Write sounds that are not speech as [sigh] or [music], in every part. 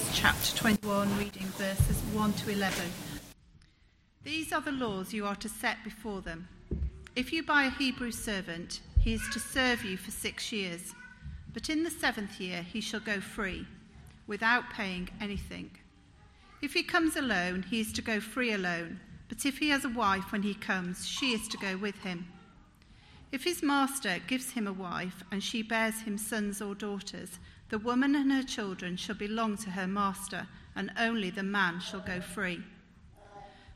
Exodus chapter 21, reading verses 1 to 11. These are the laws you are to set before them. If you buy a Hebrew servant, he is to serve you for six years, but in the seventh year he shall go free, without paying anything. If he comes alone, he is to go free alone, but if he has a wife when he comes, she is to go with him. If his master gives him a wife, and she bears him sons or daughters, the woman and her children shall belong to her master, and only the man shall go free.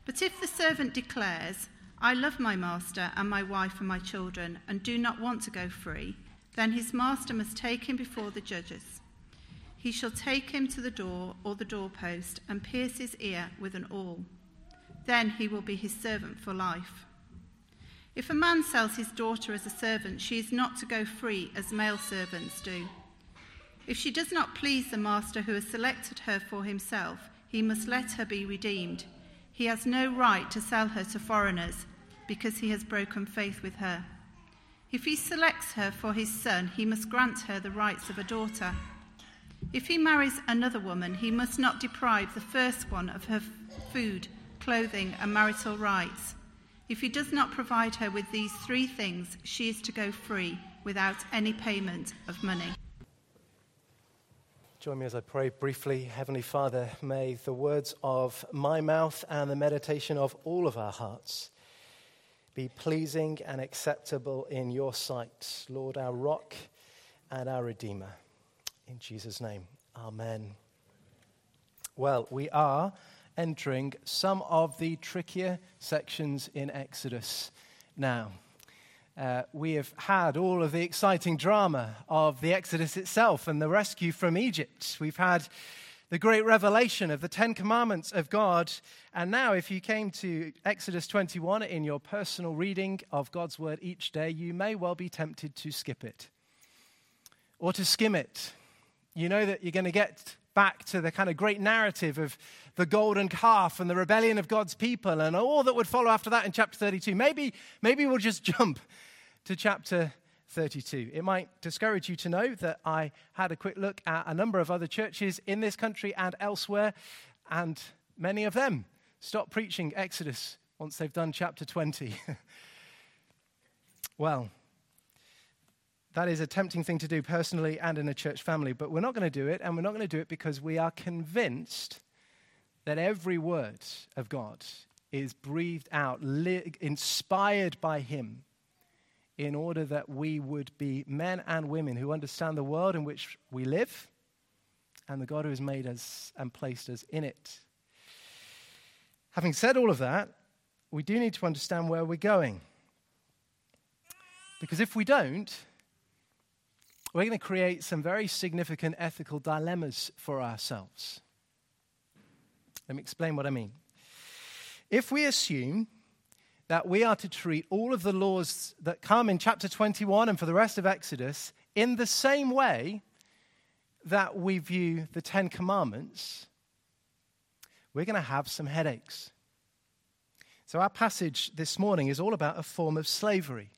But if the servant declares, I love my master and my wife and my children, and do not want to go free, then his master must take him before the judges. He shall take him to the door or the doorpost and pierce his ear with an awl. Then he will be his servant for life. If a man sells his daughter as a servant, she is not to go free as male servants do. If she does not please the master who has selected her for himself, he must let her be redeemed. He has no right to sell her to foreigners because he has broken faith with her. If he selects her for his son, he must grant her the rights of a daughter. If he marries another woman, he must not deprive the first one of her food, clothing, and marital rights. If he does not provide her with these three things, she is to go free without any payment of money. Join me as I pray briefly. Heavenly Father, may the words of my mouth and the meditation of all of our hearts be pleasing and acceptable in your sight, Lord, our rock and our Redeemer. In Jesus' name, Amen. Well, we are entering some of the trickier sections in Exodus now uh, we have had all of the exciting drama of the Exodus itself and the rescue from Egypt. We've had the great revelation of the Ten Commandments of God. And now, if you came to Exodus 21 in your personal reading of God's word each day, you may well be tempted to skip it or to skim it. You know that you're going to get back to the kind of great narrative of the golden calf and the rebellion of God's people and all that would follow after that in chapter 32. Maybe, maybe we'll just [laughs] jump to chapter 32. It might discourage you to know that I had a quick look at a number of other churches in this country and elsewhere, and many of them stop preaching Exodus once they've done chapter 20. [laughs] well, that is a tempting thing to do personally and in a church family, but we're not going to do it, and we're not going to do it because we are convinced that every word of God is breathed out, li- inspired by Him in order that we would be men and women who understand the world in which we live and the God who has made us and placed us in it. Having said all of that, we do need to understand where we're going. Because if we don't, we're going to create some very significant ethical dilemmas for ourselves. Let me explain what I mean. If we assume that we are to treat all of the laws that come in chapter 21 and for the rest of Exodus in the same way that we view the Ten Commandments, we're going to have some headaches. So, our passage this morning is all about a form of slavery.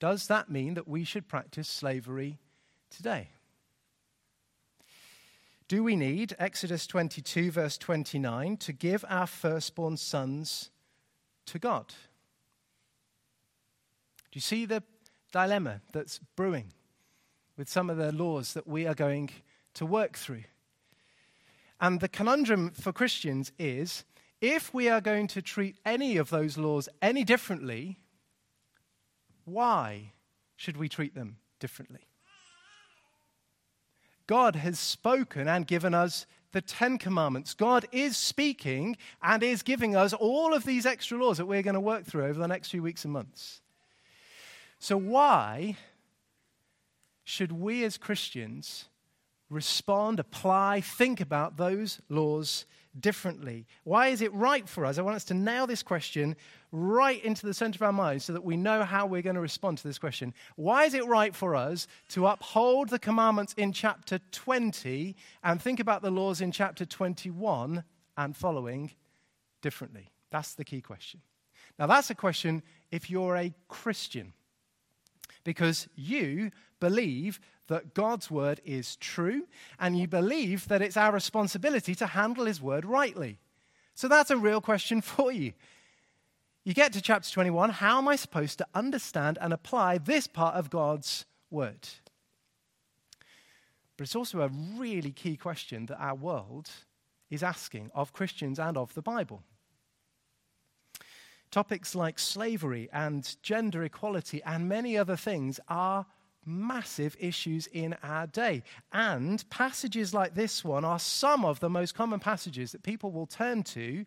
Does that mean that we should practice slavery today? Do we need, Exodus 22, verse 29, to give our firstborn sons to God. Do you see the dilemma that's brewing with some of the laws that we are going to work through? And the conundrum for Christians is if we are going to treat any of those laws any differently, why should we treat them differently? God has spoken and given us the Ten Commandments. God is speaking and is giving us all of these extra laws that we're going to work through over the next few weeks and months. So, why should we as Christians respond, apply, think about those laws differently? Why is it right for us? I want us to nail this question right into the center of our minds so that we know how we're going to respond to this question. Why is it right for us to uphold the commandments in chapter 20 and think about the laws in chapter 21 and following differently? That's the key question. Now, that's a question if you're a Christian. because you believe that God's word is true and you believe that it's our responsibility to handle his word rightly. So that's a real question [laughs] for you. You get to chapter 21 how am I supposed to understand and apply this part of God's word? But it's also a really key question that our world is asking of Christians and of the Bible. Topics like slavery and gender equality and many other things are massive issues in our day. And passages like this one are some of the most common passages that people will turn to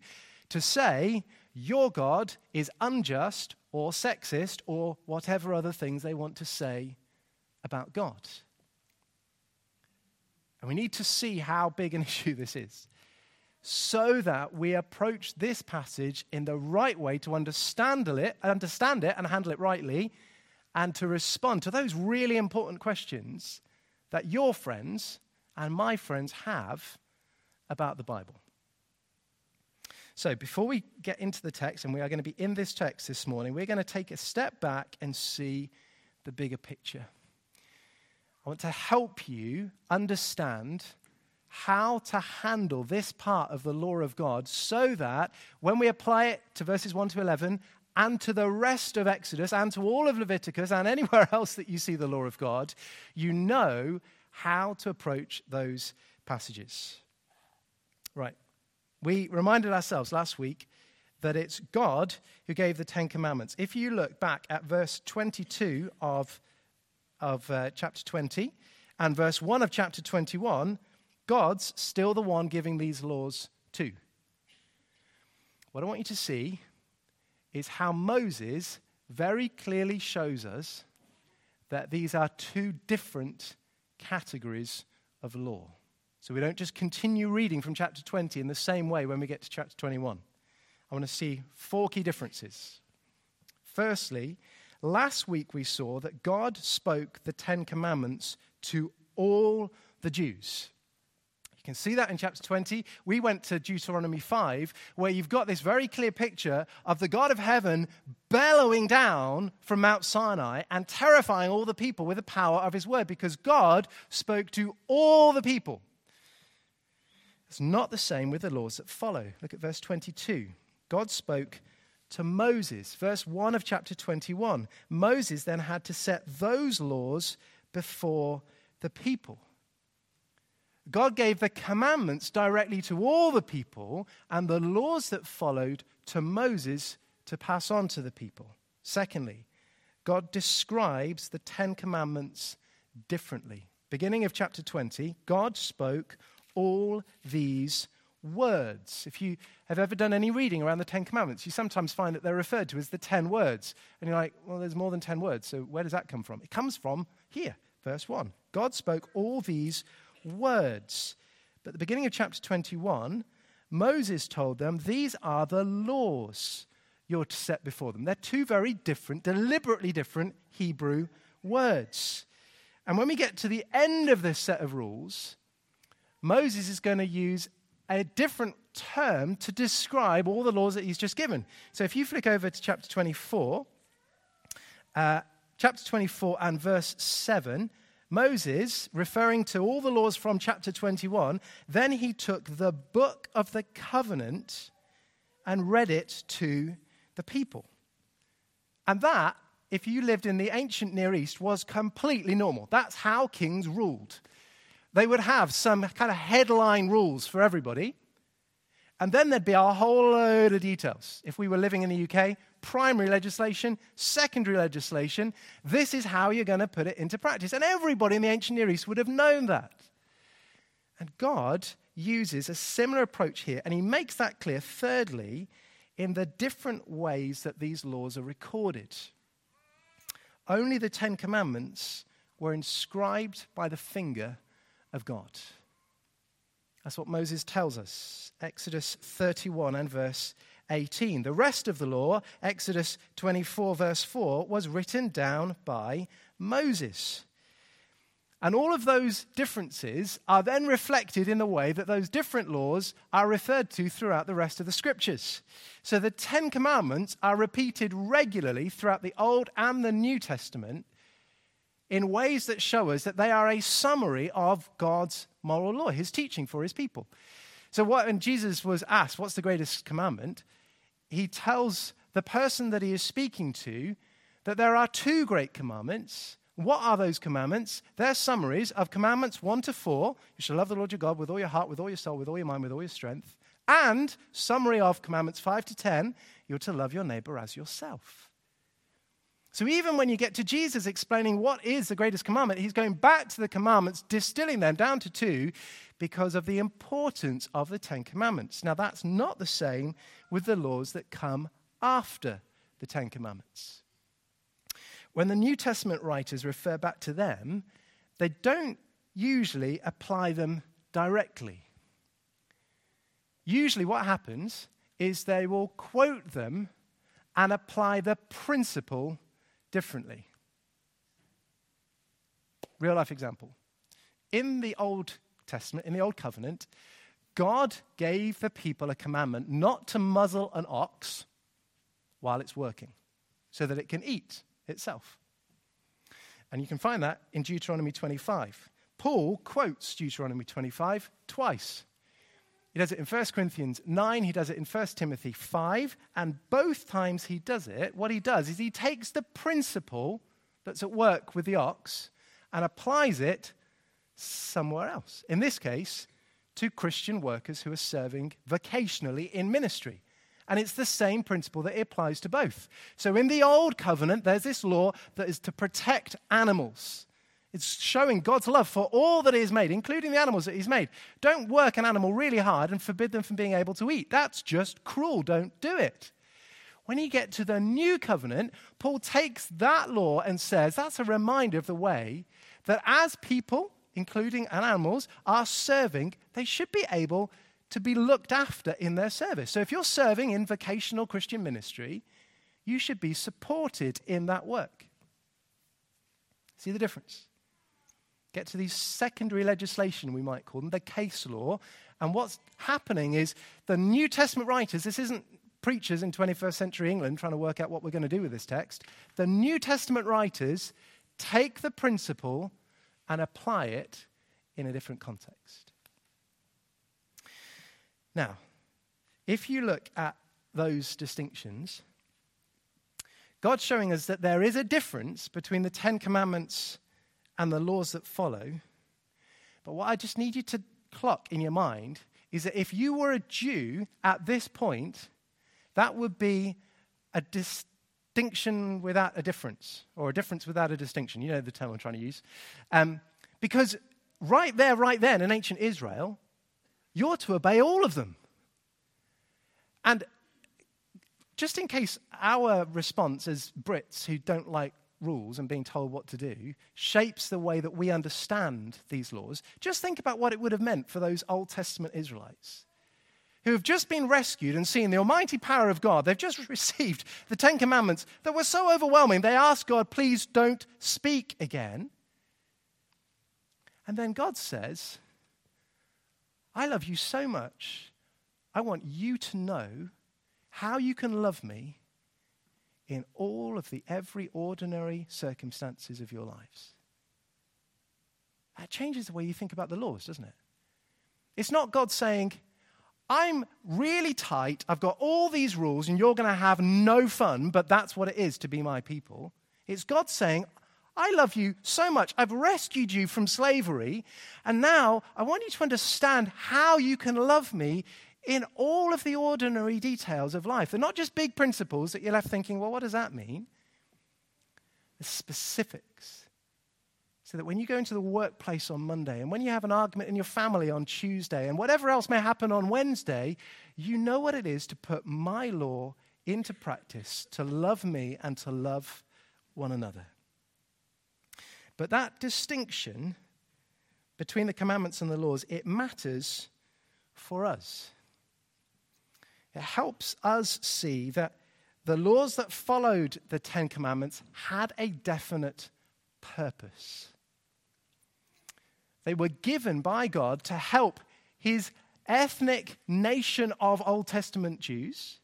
to say, Your God is unjust or sexist or whatever other things they want to say about God. And we need to see how big an [laughs] issue this is so that we approach this passage in the right way to understand it, understand it and handle it rightly, and to respond to those really important questions that your friends and my friends have about the Bible. So, before we get into the text, and we are going to be in this text this morning, we're going to take a step back and see the bigger picture. I want to help you understand how to handle this part of the law of God so that when we apply it to verses 1 to 11 and to the rest of Exodus and to all of Leviticus and anywhere [laughs] else that you see the law of God, you know how to approach those passages. Right. We reminded ourselves last week that it's God who gave the Ten Commandments. If you look back at verse 22 of, of uh, chapter 20 and verse 1 of chapter 21, God's still the one giving these laws too. What I want you to see is how Moses very clearly shows us that these are two different categories of law. So we don't just continue reading from chapter 20 in the same way when we get to chapter 21. I want to see four key differences. Firstly, last week we saw that God spoke the Ten Commandments to all the Jews. You can see that in chapter 20. We went to Deuteronomy 5, where you've got this very clear picture of the God of heaven bellowing down from Mount Sinai and terrifying all the people with the power of his word, because God spoke to all the people. It's not the same with the laws that follow. Look at verse 22. God spoke to Moses. Verse 1 of chapter 21. Moses then had to set those laws before the people. God gave the commandments directly to all the people and the laws that followed to Moses to pass on to the people. Secondly, God describes the Ten Commandments differently. Beginning of chapter 20, God spoke all these words. If you have ever done any reading around the Ten Commandments, you sometimes find that they're referred to as the ten words. And you're like, well, there's more than ten words, so where does that come from? It comes from here, verse 1. God spoke all these words. But at the beginning of chapter 21, Moses told them, These are the laws you're to set before them. They're two very different, deliberately different Hebrew words. And when we get to the end of this set of rules, Moses is going to use a different term to describe all the laws that he's just given. So if you flick over to chapter 24, uh, chapter 24 and verse 7, Moses, referring to all the laws from chapter 21, then he took the book of the covenant and read it to the people. And that, if you lived in the ancient Near East, was completely normal. That's how kings ruled. They would have some kind of headline rules for everybody, and then there'd be a whole load of details. If we were living in the UK, primary legislation, secondary legislation. This is how you're going to put it into practice. And everybody in the ancient Near East would have known that. And God uses a similar approach here, and he makes that clear, thirdly, in the different ways that these laws are recorded. Only the Ten Commandments were inscribed by the finger of God. That's what Moses tells us. Exodus 31 and verse 18. The rest of the law, Exodus 24, verse 4, was written down by Moses. And all of those differences are then reflected in the way that those different laws are referred to throughout the rest of the scriptures. So the Ten Commandments are repeated regularly throughout the Old and the New Testament in ways that show us that they are a summary of God's moral law, his teaching for his people. So, what, when Jesus was asked, What's the greatest commandment? He tells the person that he is speaking to that there are two great commandments. What are those commandments? They're summaries of commandments 1 to 4. You shall love the Lord your God with all your heart, with all your soul, with all your mind, with all your strength. And summary of commandments 5 to 10, you're to love your neighbor as yourself. So even when you get to Jesus explaining what is the greatest commandment, he's going back to the commandments, distilling them down to two because of the importance of the Ten Commandments. Now, that's not the same with the laws that come after the Ten Commandments. When the New Testament writers refer back to them, they don't usually apply them directly. Usually, what happens is they will quote them and apply the principle differently. Real life example. In the Old Testament, in the Old Covenant, God gave the people a commandment not to muzzle an ox while it's working so that it can eat itself. And you can find that in Deuteronomy 25. Paul quotes Deuteronomy 25 twice. He does it in 1 Corinthians 9, he does it in 1 Timothy 5, and both times he does it, what he does is he takes the principle that's at work with the ox and applies it somewhere else. In this case, to Christian workers who are serving vocationally in ministry. And it's the same principle that applies to both. So in the Old Covenant, there's this law that is to protect animals. It's showing God's love for all that He has made, including the animals that He's made. Don't work an animal really hard and forbid them from being able to eat. That's just cruel. Don't do it. When you get to the new covenant, Paul takes that law and says that's a reminder of the way that as people, including animals, are serving, they should be able to be looked after in their service. So if you're serving in vocational Christian ministry, you should be supported in that work. See the difference? Get to these secondary legislation, we might call them, the case law. And what's happening is the New Testament writers, this isn't preachers in 21st century England trying to work out what we're going to do with this text. The New Testament writers take the principle and apply it in a different context. Now, if you look at those distinctions, God's showing us that there is a difference between the Ten Commandments and the laws that follow. But what I just need you to clock in your mind is that if you were a Jew at this point, that would be a distinction without a difference, or a difference without a distinction. You know the term I'm trying to use. Um, because right there, right then, in ancient Israel, you're to obey all of them. And just in case our response as Brits who don't like rules and being told what to do shapes the way that we understand these laws, just think about what it would have meant for those Old Testament Israelites who have just been rescued and seen the almighty power of God. They've just [laughs] received the Ten Commandments that were so overwhelming, they asked God, please don't speak again. And then God says, I love you so much, I want you to know how you can love me in all of the every ordinary circumstances of your lives. That changes the way you think about the laws, doesn't it? It's not God saying, I'm really tight, I've got all these rules, and you're going to have no fun, but that's what it is to be my people. It's God saying, I love you so much. I've rescued you from slavery, and now I want you to understand how you can love me in all of the ordinary details of life. They're not just big principles that you're left thinking, well, what does that mean? The specifics. So that when you go into the workplace on Monday, and when you have an argument in your family on Tuesday, and whatever else may happen on Wednesday, you know what it is to put my law into practice, to love me and to love one another. But that distinction between the commandments and the laws, it matters for us. It helps us see that the laws that followed the Ten Commandments had a definite purpose. They were given by God to help his ethnic nation of Old Testament Jews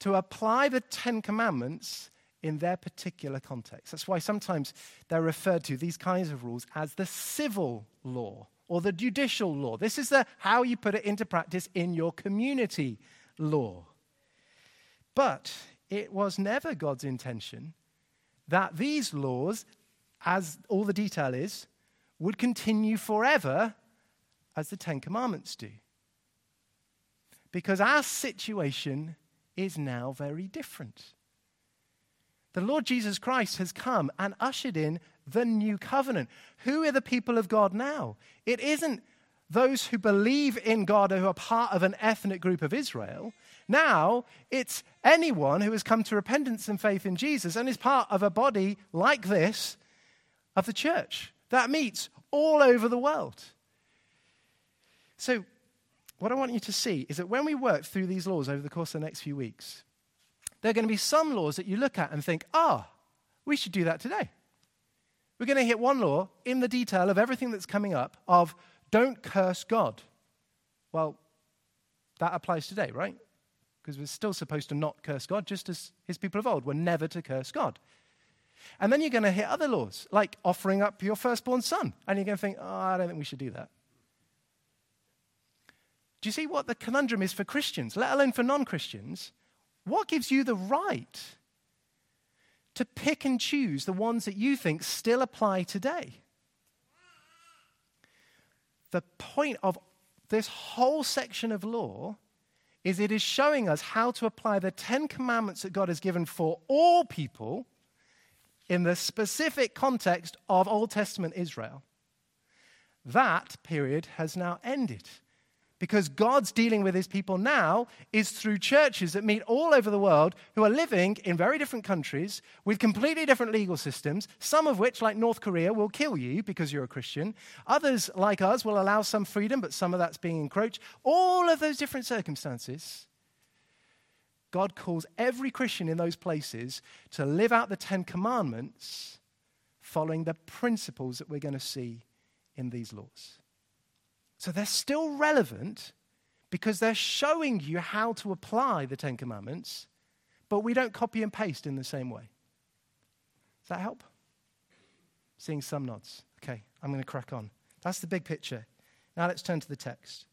to apply the Ten Commandments in their particular context. That's why sometimes they're referred to, these kinds of rules, as the civil law or the judicial law. This is the, how you put it into practice in your community law. But it was never God's intention that these laws, as all the detail is, would continue forever as the Ten Commandments do. Because our situation is now very different. The Lord Jesus Christ has come and ushered in the new covenant. Who are the people of God now? It isn't those who believe in God who are part of an ethnic group of Israel. Now it's anyone who has come to repentance and faith in Jesus and is part of a body like this of the church that meets all over the world. So, what I want you to see is that when we work through these laws over the course of the next few weeks, there are going to be some laws that you look at and think, ah, oh, we should do that today. We're going to hit one law in the detail of everything that's coming up of don't curse God. Well, that applies today, right? Because we're still supposed to not curse God, just as his people of old were never to curse God. And then you're going to hit other laws, like offering up your firstborn son. And you're going to think, oh, I don't think we should do that. Do you see what the conundrum is for Christians, let alone for non Christians? What gives you the right to pick and choose the ones that you think still apply today? The point of this whole section of law is it is showing us how to apply the Ten Commandments that God has given for all people in the specific context of Old Testament Israel. That period has now ended because God's dealing with his people now is through churches that meet all over the world who are living in very different countries with completely different legal systems, some of which, like North Korea, will kill you because you're a Christian. Others, like us, will allow some freedom, but some of that's being encroached. All of those different circumstances. God calls every Christian in those places to live out the Ten Commandments following the principles that we're going to see in these laws. So they're still relevant because they're showing you how to apply the Ten Commandments, but we don't copy and paste in the same way. Does that help? Seeing some nods. Okay, I'm going to crack on. That's the big picture. Now let's turn to the text.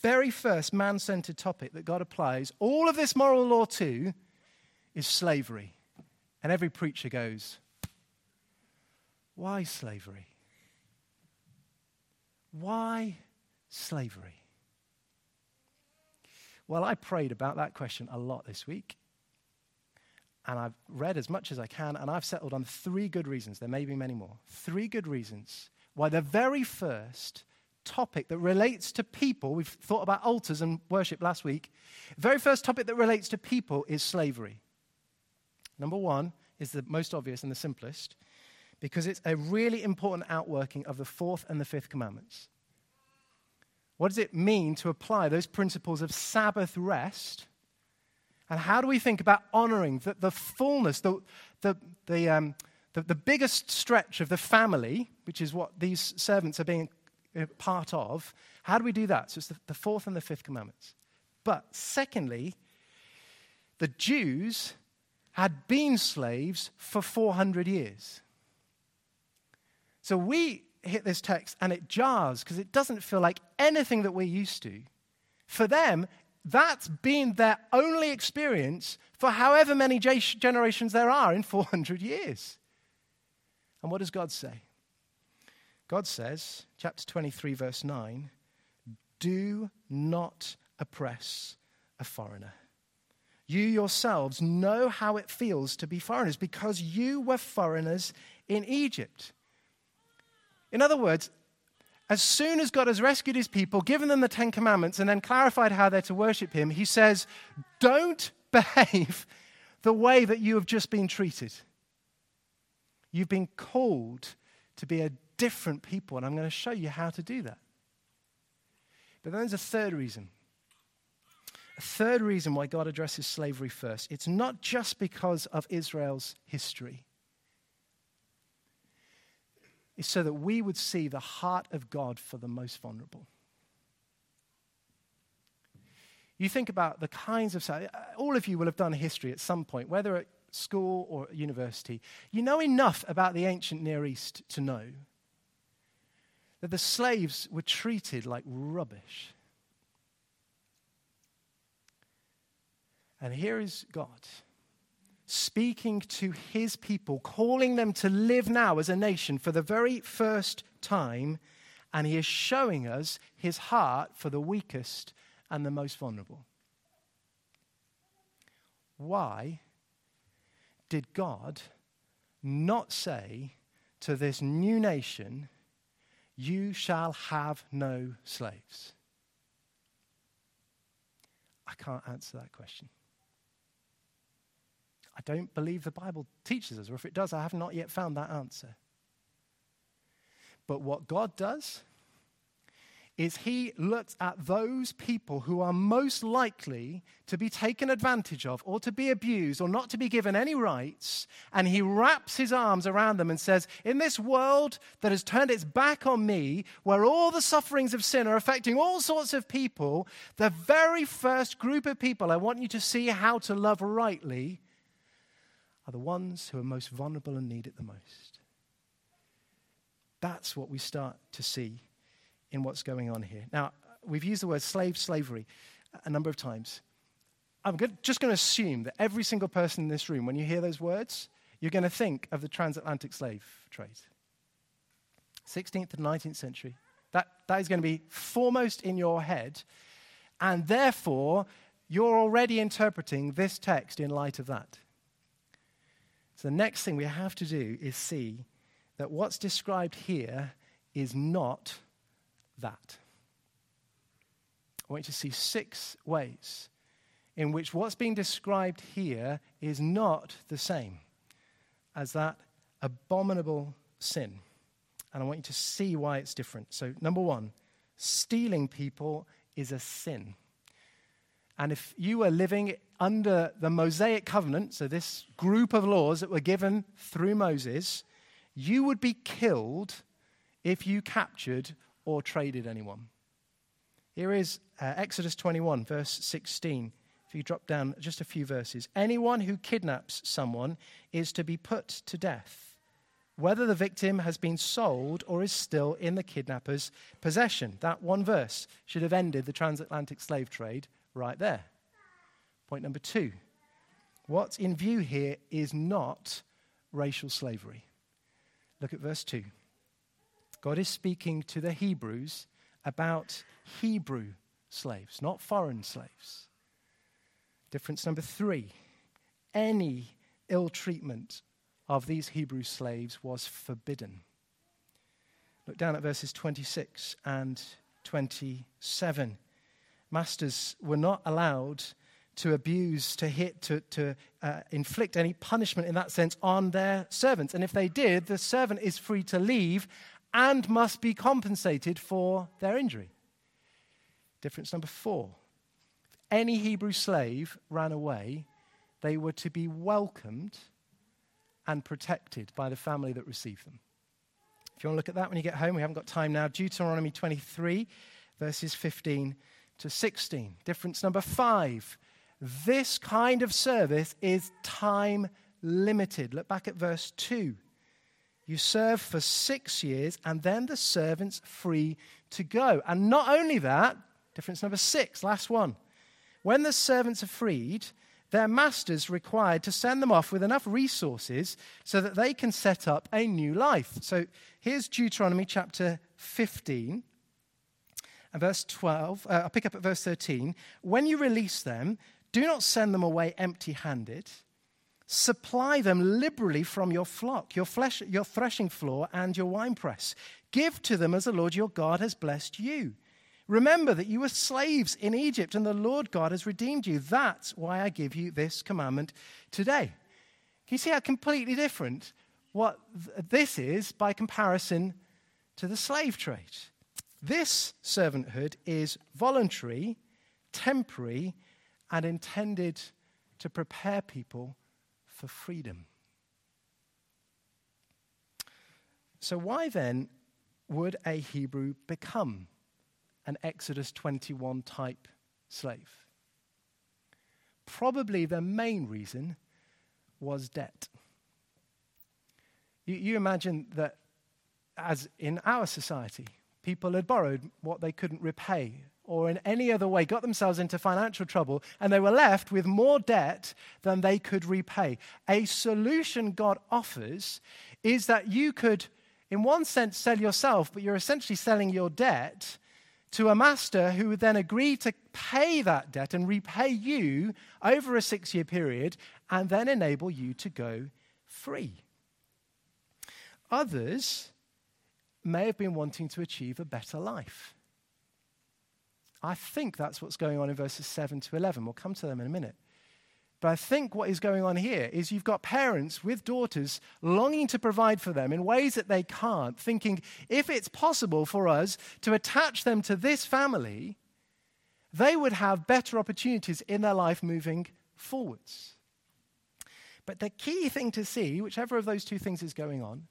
Very first man centered topic that God applies all of this moral law to is slavery. And every preacher goes, Why slavery? Why slavery? Well, I prayed about that question a lot this week. And I've read as much as I can, and I've settled on three good reasons. There may be many more. Three good reasons why the very first topic that relates to people, we've thought about altars and worship last week, very first topic that relates to people is slavery. Number one is the most obvious and the simplest because it's a really important outworking of the fourth and the fifth commandments. What does it mean to apply those principles of Sabbath rest? And how do we think about honoring the, the fullness, the, the, the, um, the, the biggest stretch of the family, which is what these servants are being uh, part of? How do we do that? So it's the, the fourth and the fifth commandments. But secondly, the Jews had been slaves for 400 years. So we hit this text and it jars because it doesn't feel like anything that we're used to. For them, that's been their only experience for however many generations there are in 400 years. And what does God say? God says, chapter 23, verse 9, do not oppress a foreigner. You yourselves know how it feels to be foreigners because you were foreigners in Egypt. In other words, as soon as God has rescued his people, given them the Ten Commandments, and then clarified how they're to worship him, he says, Don't [laughs] behave the way that you have just been treated. You've been called to be a different people, and I'm going to show you how to do that. But then there's a third reason. A third reason why God addresses slavery first. It's not just because of Israel's history is so that we would see the heart of God for the most vulnerable. You think about the kinds of, uh, all of you will have done history at some point, whether at school or at university, you know enough about the ancient Near East to know that the slaves were treated like rubbish. And here is God speaking to his people, calling them to live now as a nation for the very first time. And he is showing us his heart for the weakest and the most vulnerable. Why did God not say to this new nation, You shall have no slaves? I can't answer that question. I don't believe the Bible teaches us, or if it does, I have not yet found that answer. But what God does is he looks at those people who are most likely to be taken advantage of or to be abused or not to be given any rights, and he wraps his arms around them and says, In this world that has turned its back on me, where all the sufferings of sin are affecting all sorts of people, the very first group of people I want you to see how to love rightly are the ones who are most vulnerable and need it the most. That's what we start to see in what's going on here. Now, we've used the word slave, slavery a number of times. I'm just going to assume that every single person in this room, when you hear those words, you're going to think of the transatlantic slave trade. 16th and 19th century. That, that is going to be foremost in your head. And therefore, you're already interpreting this text in light of that. So the next thing we have to do is see that what's described here is not that. I want you to see six ways in which what's being described here is not the same as that abominable sin. And I want you to see why it's different. So, number one, stealing people is a sin. And if you were living under the Mosaic covenant, so this group of laws that were given through Moses, you would be killed if you captured or traded anyone. Here is uh, Exodus 21, verse 16. If you drop down just a few verses. Anyone who kidnaps someone is to be put to death, whether the victim has been sold or is still in the kidnapper's possession. That one verse should have ended the transatlantic slave trade right there. Point number two what's in view here is not racial slavery. Look at verse 2. God is speaking to the Hebrews about Hebrew slaves, not foreign slaves. Difference number three any ill treatment of these Hebrew slaves was forbidden. Look down at verses 26 and 27. Masters were not allowed to abuse, to hit, to, to uh, inflict any punishment in that sense on their servants. And if they did, the servant is free to leave and must be compensated for their injury. Difference number four if any Hebrew slave ran away, they were to be welcomed and protected by the family that received them. If you want to look at that when you get home, we haven't got time now. Deuteronomy 23, verses 15 to 16. Difference number five this kind of service is time limited. Look back at verse 2. You serve for six years, and then the servant's free to go. And not only that, difference number six, last one. When the servants are freed, their masters required to send them off with enough resources so that they can set up a new life. So here's Deuteronomy chapter 15 and verse 12. Uh, I'll pick up at verse 13. When you release them, do not send them away empty handed. Supply them liberally from your flock, your, flesh, your threshing floor, and your winepress. Give to them as the Lord your God has blessed you. Remember that you were slaves in Egypt, and the Lord God has redeemed you. That's why I give you this commandment today. Can you see how completely different what this is by comparison to the slave trade? This servanthood is voluntary, temporary, and intended to prepare people for freedom. So, why then would a Hebrew become an Exodus 21 type slave? Probably the main reason was debt. You, you imagine that, as in our society, people had borrowed what they couldn't repay or in any other way got themselves into financial trouble and they were left with more debt than they could repay. A solution God offers is that you could, in one sense, sell yourself, but you're essentially selling your debt to a master who would then agree to pay that debt and repay you over a six year period and then enable you to go free. Others may have been wanting to achieve a better life. I think that's what's going on in verses 7 to 11. We'll come to them in a minute. But I think what is going on here is you've got parents with daughters longing to provide for them in ways that they can't, thinking if it's possible for us to attach them to this family, they would have better opportunities in their life moving forwards. But the key thing to see, whichever of those two things is going on,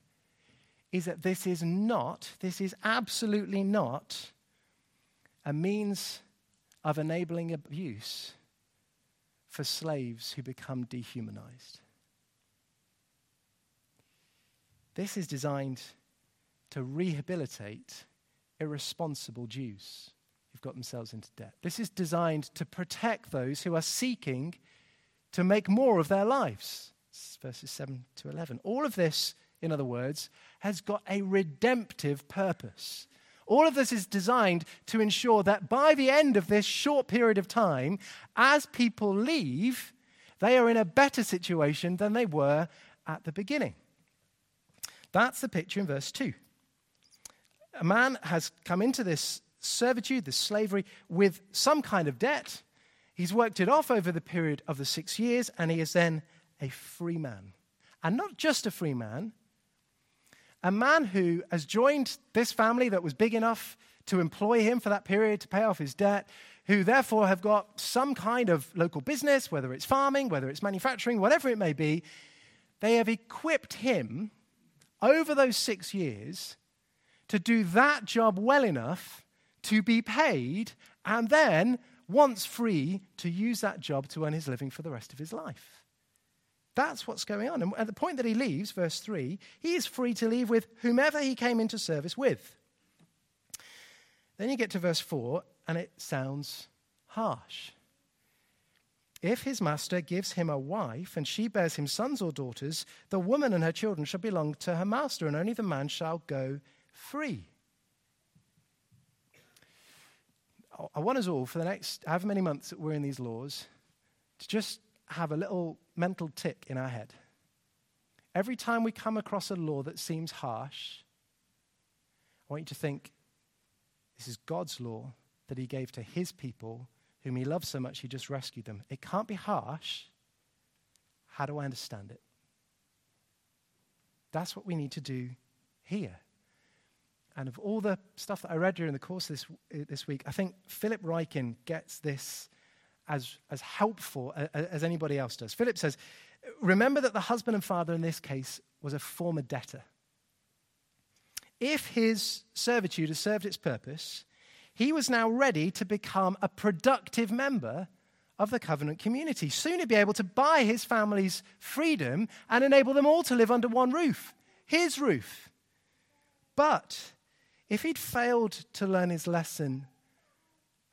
is that this is not, this is absolutely not a means of enabling abuse for slaves who become dehumanized. This is designed to rehabilitate irresponsible Jews who've got themselves into debt. This is designed to protect those who are seeking to make more of their lives. verses 7 to 11. All of this, in other words, has got a redemptive purpose. All of this is designed to ensure that by the end of this short period of time, as people leave, they are in a better situation than they were at the beginning. That's the picture in verse 2. A man has come into this servitude, this slavery, with some kind of debt. He's worked it off over the period of the six years, and he is then a free man. And not just a free man, a man who has joined this family that was big enough to employ him for that period to pay off his debt, who therefore have got some kind of local business, whether it's farming, whether it's manufacturing, whatever it may be, they have equipped him over those six years to do that job well enough to be paid and then, once free, to use that job to earn his living for the rest of his life. That's what's going on. And at the point that he leaves, verse 3, he is free to leave with whomever he came into service with. Then you get to verse 4, and it sounds harsh. If his master gives him a wife, and she bears him sons or daughters, the woman and her children shall belong to her master, and only the man shall go free. I want us all, for the next however many months that we're in these laws, to just have a little mental tick in our head. Every time we come across a law that seems harsh, I want you to think this is God's law that He gave to His people, whom He loves so much He just rescued them. It can't be harsh. How do I understand it? That's what we need to do here. And of all the stuff that I read during the course this, this week, I think Philip Ryken gets this as, as helpful as anybody else does. Philip says, Remember that the husband and father in this case was a former debtor. If his servitude has served its purpose, he was now ready to become a productive member of the covenant community. Soon he'd be able to buy his family's freedom and enable them all to live under one roof, his roof. But if he'd failed to learn his lesson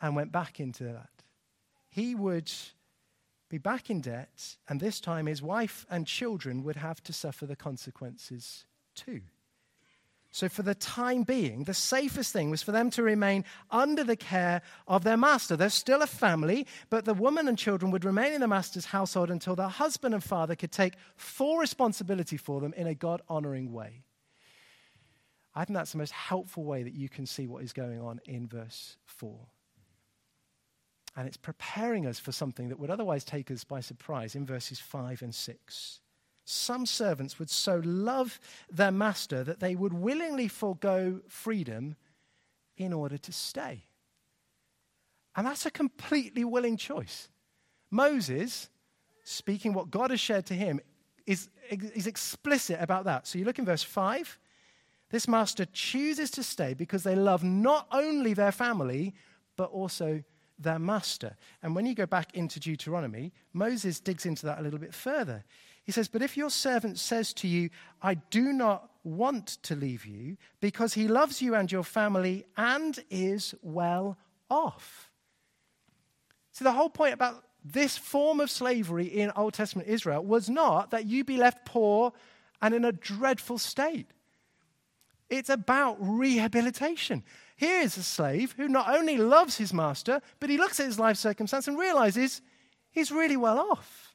and went back into that, he would be back in debt, and this time his wife and children would have to suffer the consequences too. So, for the time being, the safest thing was for them to remain under the care of their master. They're still a family, but the woman and children would remain in the master's household until their husband and father could take full responsibility for them in a God honoring way. I think that's the most helpful way that you can see what is going on in verse 4 and it's preparing us for something that would otherwise take us by surprise in verses 5 and 6. Some servants would so love their master that they would willingly forego freedom in order to stay. And that's a completely willing choice. Moses, speaking what God has shared to him, is, is explicit about that. So you look in verse 5. This master chooses to stay because they love not only their family, but also their master. And when you go back into Deuteronomy, Moses digs into that a little bit further. He says, But if your servant says to you, I do not want to leave you, because he loves you and your family and is well off. So the whole point about this form of slavery in Old Testament Israel was not that you be left poor and in a dreadful state. It's about rehabilitation. Here is a slave who not only loves his master, but he looks at his life circumstance and realizes he's really well off.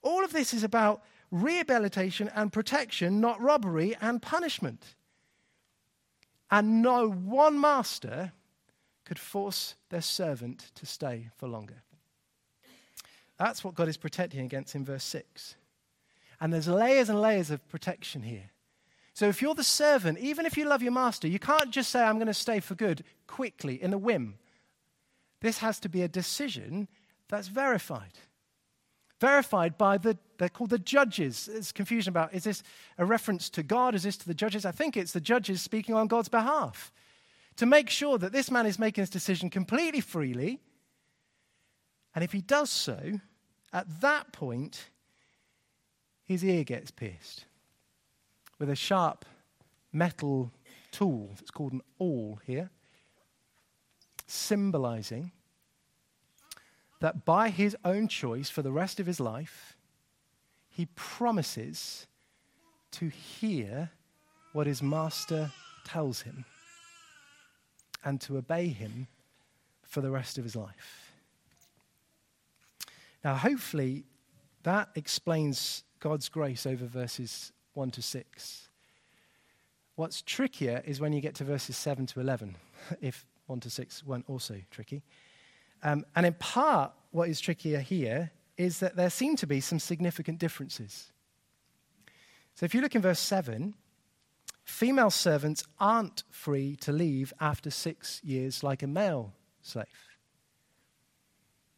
All of this is about rehabilitation and protection, not robbery and punishment. And no one master could force their servant to stay for longer. That's what God is protecting against in verse 6. And there's layers and layers of protection here. So if you're the servant, even if you love your master, you can't just say, I'm going to stay for good quickly in a whim. This has to be a decision that's verified. Verified by the, they're called the judges. There's confusion about, is this a reference to God? Is this to the judges? I think it's the judges speaking on God's behalf to make sure that this man is making his decision completely freely. And if he does so, at that point, his ear gets pierced with a sharp metal tool that's called an awl here, symbolizing that by his own choice for the rest of his life, he promises to hear what his master tells him and to obey him for the rest of his life. Now, hopefully, that explains God's grace over verses 1 to 6. What's trickier is when you get to verses 7 to 11, [laughs] if 1 to 6 weren't also tricky. Um, and in part, what is trickier here is that there seem to be some significant differences. So if you look in verse 7, female servants aren't free to leave after six years like a male slave.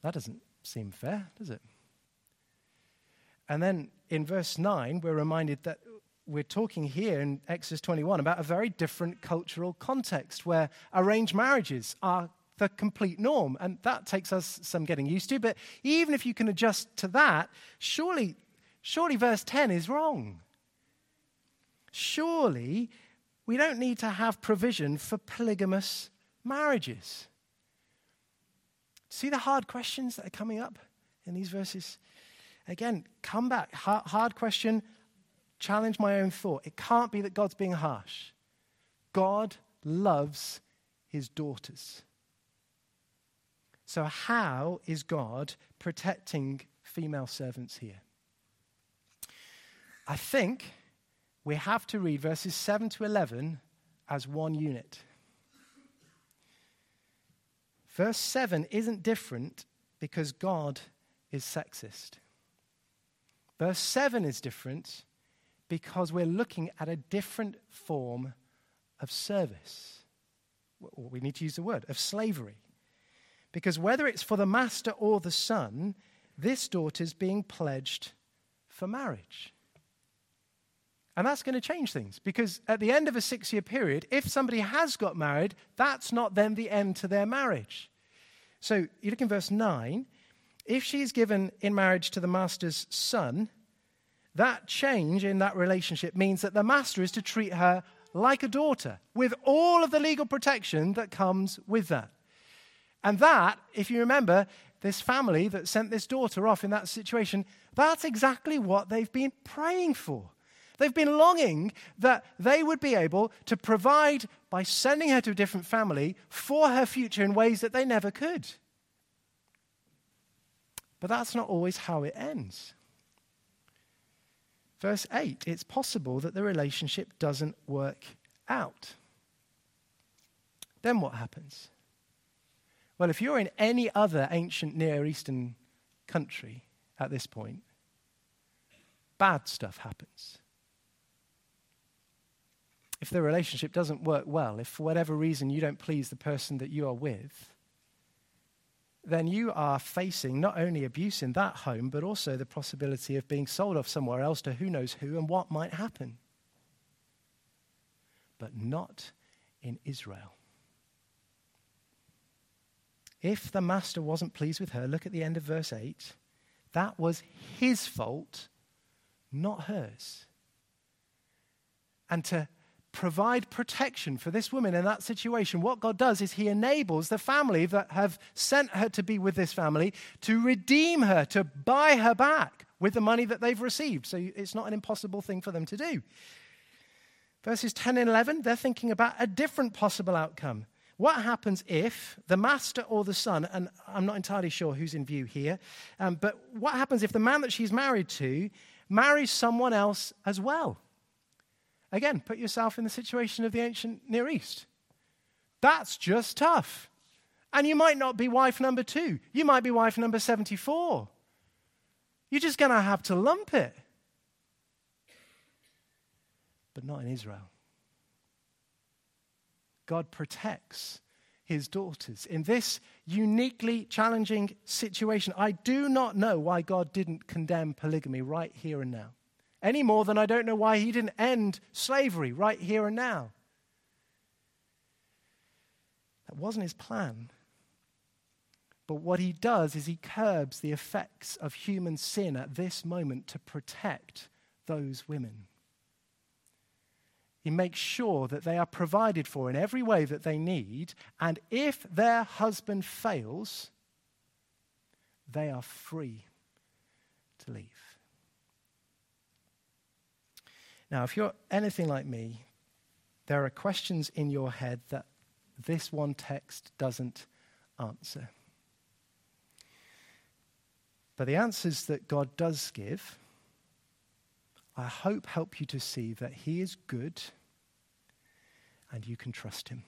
That doesn't seem fair, does it? And then in verse 9, we're reminded that we're talking here in Exodus 21 about a very different cultural context where arranged marriages are the complete norm. And that takes us some getting used to. But even if you can adjust to that, surely, surely verse 10 is wrong. Surely we don't need to have provision for polygamous marriages. See the hard questions that are coming up in these verses? Again, come back. Hard question, challenge my own thought. It can't be that God's being harsh. God loves his daughters. So, how is God protecting female servants here? I think we have to read verses 7 to 11 as one unit. Verse 7 isn't different because God is sexist. Verse 7 is different because we're looking at a different form of service. We need to use the word of slavery. Because whether it's for the master or the son, this daughter's being pledged for marriage. And that's going to change things because at the end of a six year period, if somebody has got married, that's not then the end to their marriage. So you look in verse 9. If she's given in marriage to the master's son, that change in that relationship means that the master is to treat her like a daughter with all of the legal protection that comes with that. And that, if you remember, this family that sent this daughter off in that situation, that's exactly what they've been praying for. They've been longing that they would be able to provide by sending her to a different family for her future in ways that they never could. But that's not always how it ends. Verse 8 it's possible that the relationship doesn't work out. Then what happens? Well, if you're in any other ancient Near Eastern country at this point, bad stuff happens if the relationship doesn't work well, if for whatever reason you don't please the person that you are with, then you are facing not only abuse in that home, but also the possibility of being sold off somewhere else to who knows who and what might happen. But not in Israel. If the master wasn't pleased with her, look at the end of verse 8. That was his fault, not hers. And to provide protection for this woman in that situation, what God does is He enables the family that have sent her to be with this family to redeem her, to buy her back with the money that they've received. So it's not an impossible thing for them to do. Verses 10 and 11, they're thinking about a different possible outcome. What happens if the master or the son, and I'm not entirely sure who's in view here, um, but what happens if the man that she's married to marries someone else as well? Again, put yourself in the situation of the ancient Near East. That's just tough. And you might not be wife number two, you might be wife number 74. You're just going to have to lump it. But not in Israel. God protects his daughters in this uniquely challenging situation. I do not know why God didn't condemn polygamy right here and now any more than I don't know why he didn't end slavery right here and now. That wasn't his plan. But what he does is he curbs the effects of human sin at this moment to protect those women. He makes sure that they are provided for in every way that they need, and if their husband fails, they are free to leave. Now, if you're anything like me, there are questions in your head that this one text doesn't answer. But the answers that God does give, I hope help you to see that He is good and you can trust Him.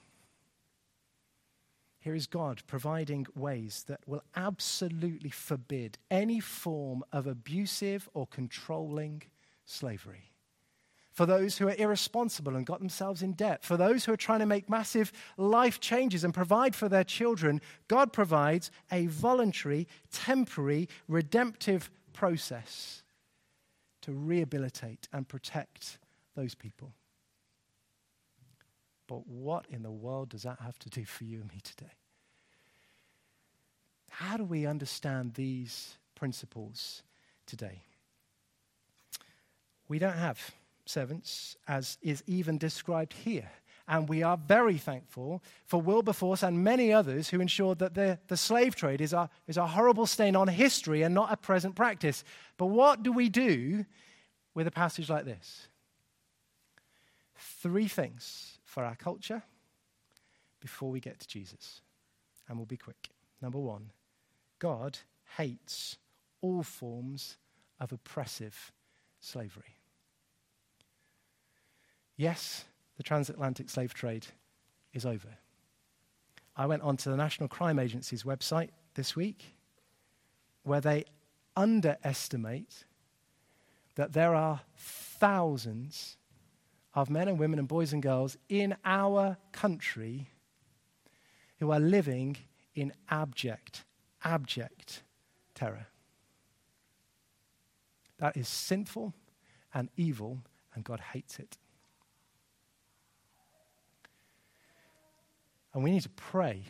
Here is God providing ways that will absolutely forbid any form of abusive or controlling slavery for those who are irresponsible and got themselves in debt, for those who are trying to make massive life changes and provide for their children, God provides a voluntary, temporary, redemptive process to rehabilitate and protect those people. But what in the world does that have to do for you and me today? How do we understand these principles today? We don't have servants, as is even described here. And we are very thankful for Wilberforce and many others who ensured that the, the slave trade is a, is a horrible stain on history and not a present practice. But what do we do with a passage like this? Three things for our culture before we get to Jesus. And we'll be quick. Number one, God hates all forms of oppressive slavery. Yes, the transatlantic slave trade is over. I went onto the National Crime Agency's website this week where they underestimate that there are thousands of men and women and boys and girls in our country who are living in abject, abject terror. That is sinful and evil, and God hates it. And we need to pray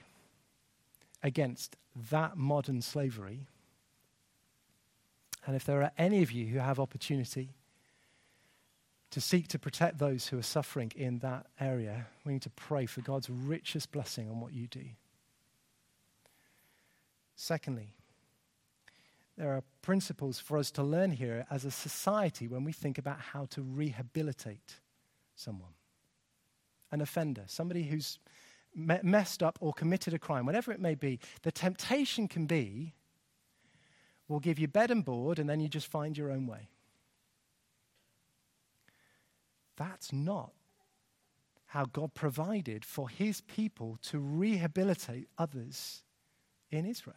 against that modern slavery. And if there are any of you who have opportunity to seek to protect those who are suffering in that area, we need to pray for God's richest blessing on what you do. Secondly, there are principles for us to learn here as a society when we think about how to rehabilitate someone, an offender, somebody who's me- messed up or committed a crime, whatever it may be, the temptation can be we'll give you bed and board and then you just find your own way. That's not how God provided for his people to rehabilitate others in Israel.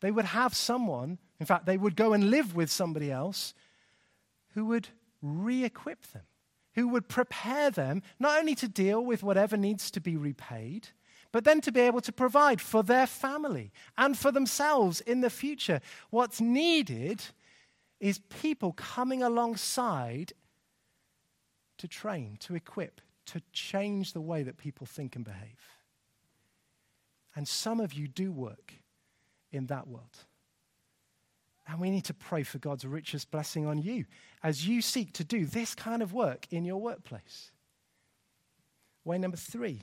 They would have someone, in fact, they would go and live with somebody else who would re equip them who would prepare them not only to deal with whatever needs to be repaid, but then to be able to provide for their family and for themselves in the future. What's needed is people coming alongside to train, to equip, to change the way that people think and behave. And some of you do work in that world. And we need to pray for God's richest blessing on you as you seek to do this kind of work in your workplace. Way number three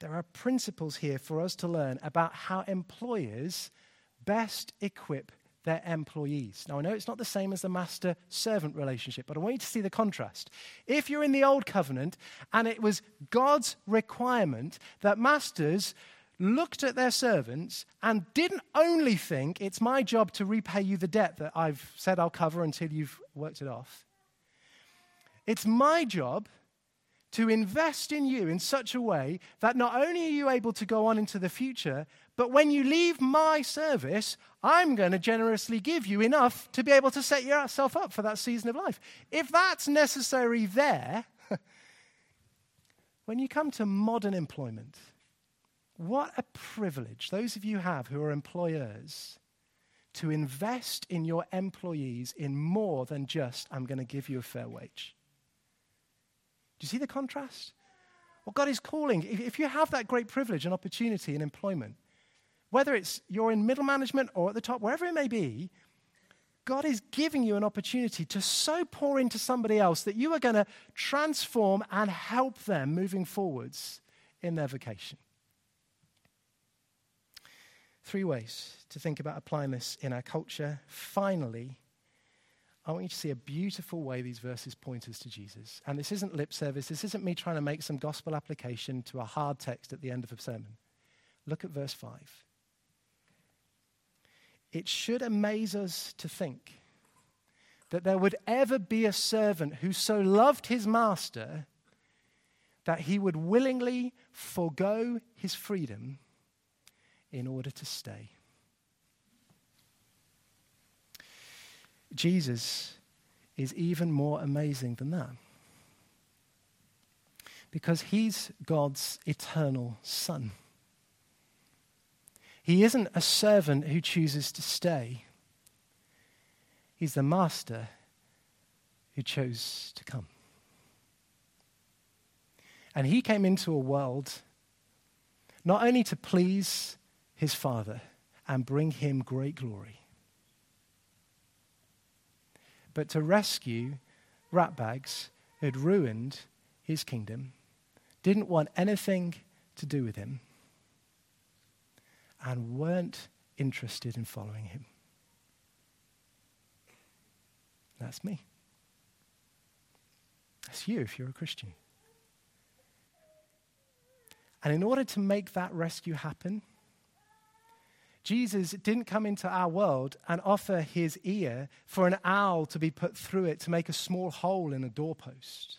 there are principles here for us to learn about how employers best equip their employees. Now, I know it's not the same as the master servant relationship, but I want you to see the contrast. If you're in the old covenant and it was God's requirement that masters looked at their servants and didn't only think it's my job to repay you the debt that I've said I'll cover until you've worked it off. It's my job to invest in you in such a way that not only are you able to go on into the future, but when you leave my service, I'm going to generously give you enough to be able to set yourself up for that season of life. If that's necessary there, [laughs] when you come to modern employment, what a privilege those of you have who are employers to invest in your employees in more than just, I'm going to give you a fair wage. Do you see the contrast? What God is calling, if you have that great privilege and opportunity in employment, whether it's you're in middle management or at the top, wherever it may be, God is giving you an opportunity to so pour into somebody else that you are going to transform and help them moving forwards in their vocation. Three ways to think about applying this in our culture. Finally, I want you to see a beautiful way these verses point us to Jesus. And this isn't lip service. This isn't me trying to make some gospel application to a hard text at the end of a sermon. Look at verse 5. It should amaze us to think that there would ever be a servant who so loved his master that he would willingly forego his freedom in order to stay. Jesus is even more amazing than that. Because he's God's eternal Son. He isn't a servant who chooses to stay, he's the master who chose to come. And he came into a world not only to please his Father and bring him great glory. But to rescue ratbags had ruined his kingdom, didn't want anything to do with him, and weren't interested in following him. That's me. That's you if you're a Christian. And in order to make that rescue happen, Jesus didn't come into our world and offer his ear for an awl to be put through it to make a small hole in a doorpost.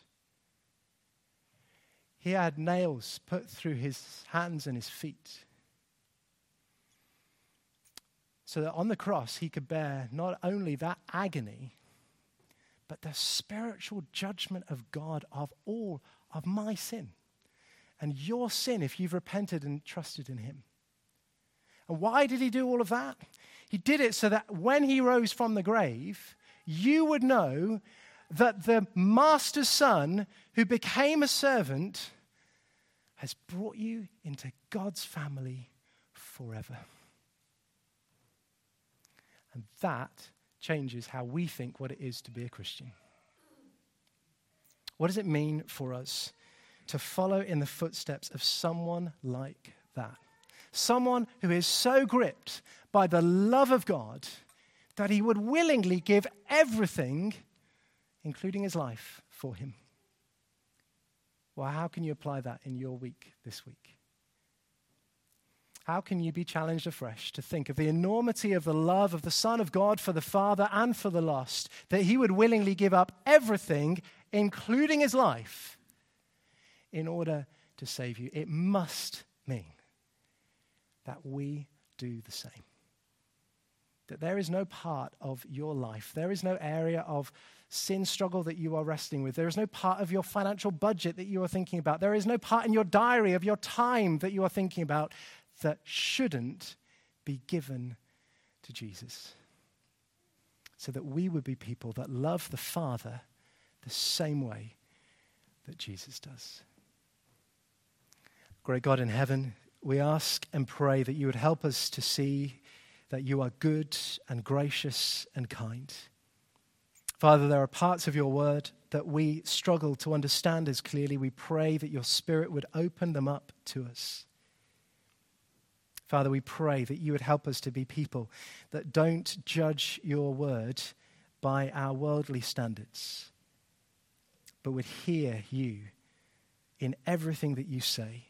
He had nails put through his hands and his feet so that on the cross he could bear not only that agony, but the spiritual judgment of God of all of my sin and your sin if you've repented and trusted in him. And why did he do all of that? He did it so that when he rose from the grave, you would know that the master's son who became a servant has brought you into God's family forever. And that changes how we think what it is to be a Christian. What does it mean for us to follow in the footsteps of someone like that? Someone who is so gripped by the love of God that he would willingly give everything, including his life, for him. Well, how can you apply that in your week this week? How can you be challenged afresh to think of the enormity of the love of the Son of God for the Father and for the lost, that he would willingly give up everything, including his life, in order to save you? It must mean that we do the same. That there is no part of your life, there is no area of sin struggle that you are wrestling with, there is no part of your financial budget that you are thinking about, there is no part in your diary of your time that you are thinking about that shouldn't be given to Jesus. So that we would be people that love the Father the same way that Jesus does. Great God in heaven, we ask and pray that you would help us to see that you are good and gracious and kind. Father, there are parts of your word that we struggle to understand as clearly. We pray that your Spirit would open them up to us. Father, we pray that you would help us to be people that don't judge your word by our worldly standards, but would hear you in everything that you say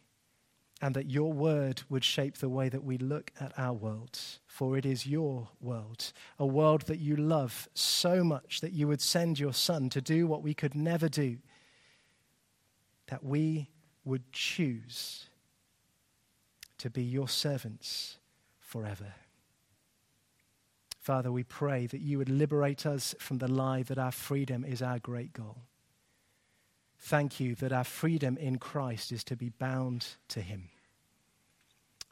and that your word would shape the way that we look at our world. For it is your world, a world that you love so much that you would send your Son to do what we could never do, that we would choose to be your servants forever. Father, we pray that you would liberate us from the lie that our freedom is our great goal. Thank you that our freedom in Christ is to be bound to Him.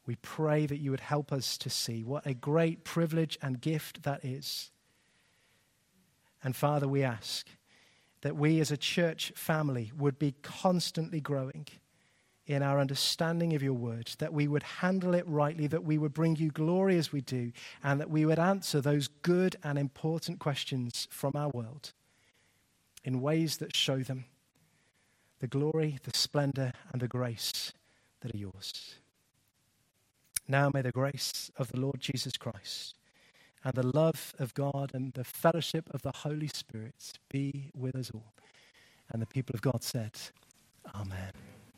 We pray that you would help us to see what a great privilege and gift that is. And Father, we ask that we as a church family would be constantly growing in our understanding of your word, that we would handle it rightly, that we would bring you glory as we do, and that we would answer those good and important questions from our world in ways that show them the glory, the splendor, and the grace that are yours. Now may the grace of the Lord Jesus Christ and the love of God and the fellowship of the Holy Spirit be with us all. And the people of God said, Amen.